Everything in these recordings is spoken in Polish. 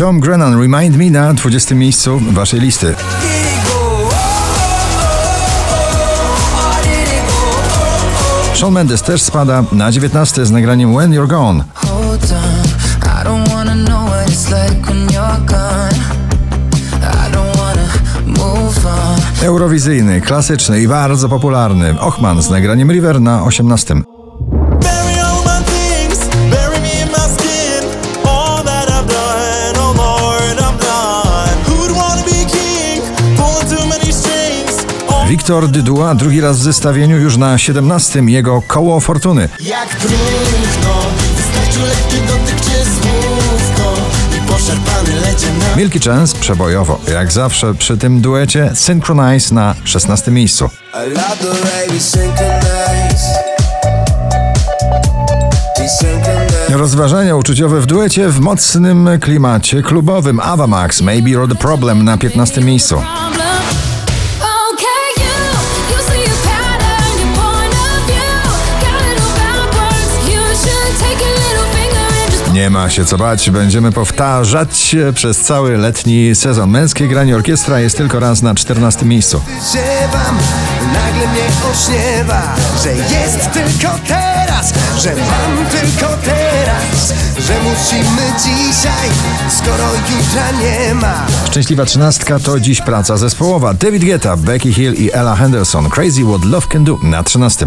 Tom Grennan, Remind Me na 20 miejscu waszej listy. Shawn Mendes też spada na 19 z nagraniem When You're Gone. Eurowizyjny, klasyczny i bardzo popularny. Ochman z nagraniem River na 18. Wiktor Dydua drugi raz w zestawieniu już na 17 jego koło fortuny. jak trudno, wystarczył lekki dotyk czy słówko. I poszarpany lecie na... Milky Chance przebojowo, jak zawsze przy tym duecie Synchronize na 16 miejscu. Rozważania uczuciowe w duecie w mocnym klimacie klubowym Ava Max, Maybe You're the Problem na 15 miejscu. Nie ma się co bać, będziemy powtarzać przez cały letni sezon. Męskie granie orkiestra jest tylko raz na 14 miejscu. Ziewam, nagle mnie ośniewa, że jest tylko teraz, że mam tylko teraz, że musimy dzisiaj, skoro jutra nie ma. Szczęśliwa trzynastka to dziś praca zespołowa. David Guetta, Becky Hill i Ella Henderson. Crazy What Love Can Do na 13.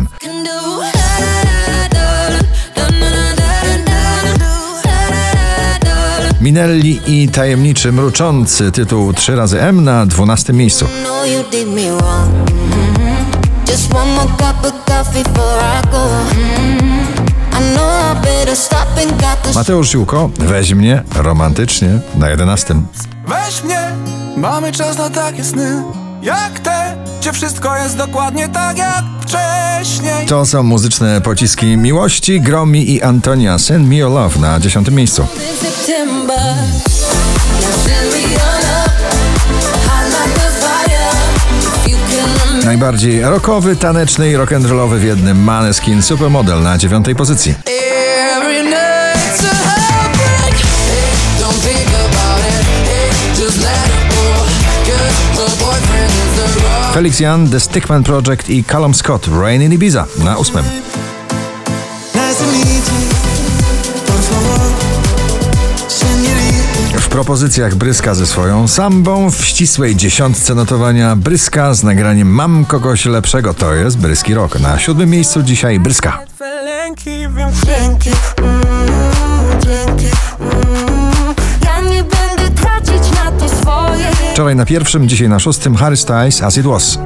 Minelli i tajemniczy, mruczący tytuł 3 razy M na 12 miejscu. Mhm. Mhm. Got the Mateusz Siłko, weź mnie romantycznie na 11. Weź mnie, mamy czas na takie sny Jak te, gdzie wszystko jest dokładnie tak jak wcześniej To są muzyczne pociski miłości, Gromi i Antonia. Send Me Your Love na 10 miejscu. Najbardziej rockowy, taneczny i rock'n'rollowy w jednym Maneskin Supermodel na 9 pozycji. Felix Jan, The Stickman Project i Callum Scott, Rain in Ibiza na 8. Nice to meet you. Por favor, señorita. W propozycjach Bryska ze swoją sambą w ścisłej dziesiątce notowania Bryska z nagraniem Mam kogoś lepszego. To jest Bryski Rock. Na siódmym miejscu dzisiaj Bryska. Wczoraj na pierwszym, dzisiaj na szóstym Harry Styles As It Was.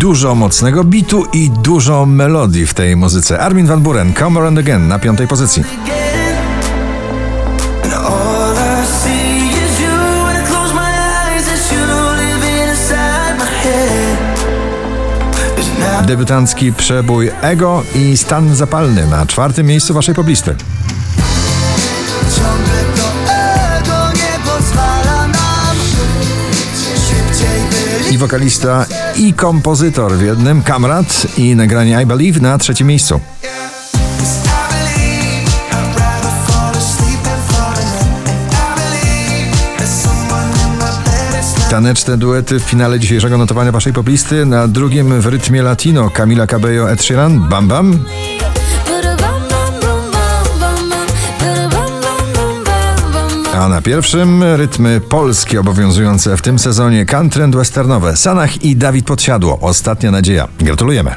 Dużo mocnego bitu i dużo melodii w tej muzyce. Armin van Buren, Come Around Again na piątej pozycji. Debiutancki przebój Ego i Stan Zapalny na czwartym miejscu waszej poblisty. Wokalista i kompozytor w jednym, Kamrat i nagranie I Believe na trzecim miejscu. Taneczne duety w finale dzisiejszego notowania waszej poblisty. Na drugim w rytmie latino Camila Cabello Ed Sheeran, Bam Bam. A na pierwszym rytmy polskie obowiązujące w tym sezonie country and westernowe. Sanach i Dawid Podsiadło. Ostatnia nadzieja. Gratulujemy.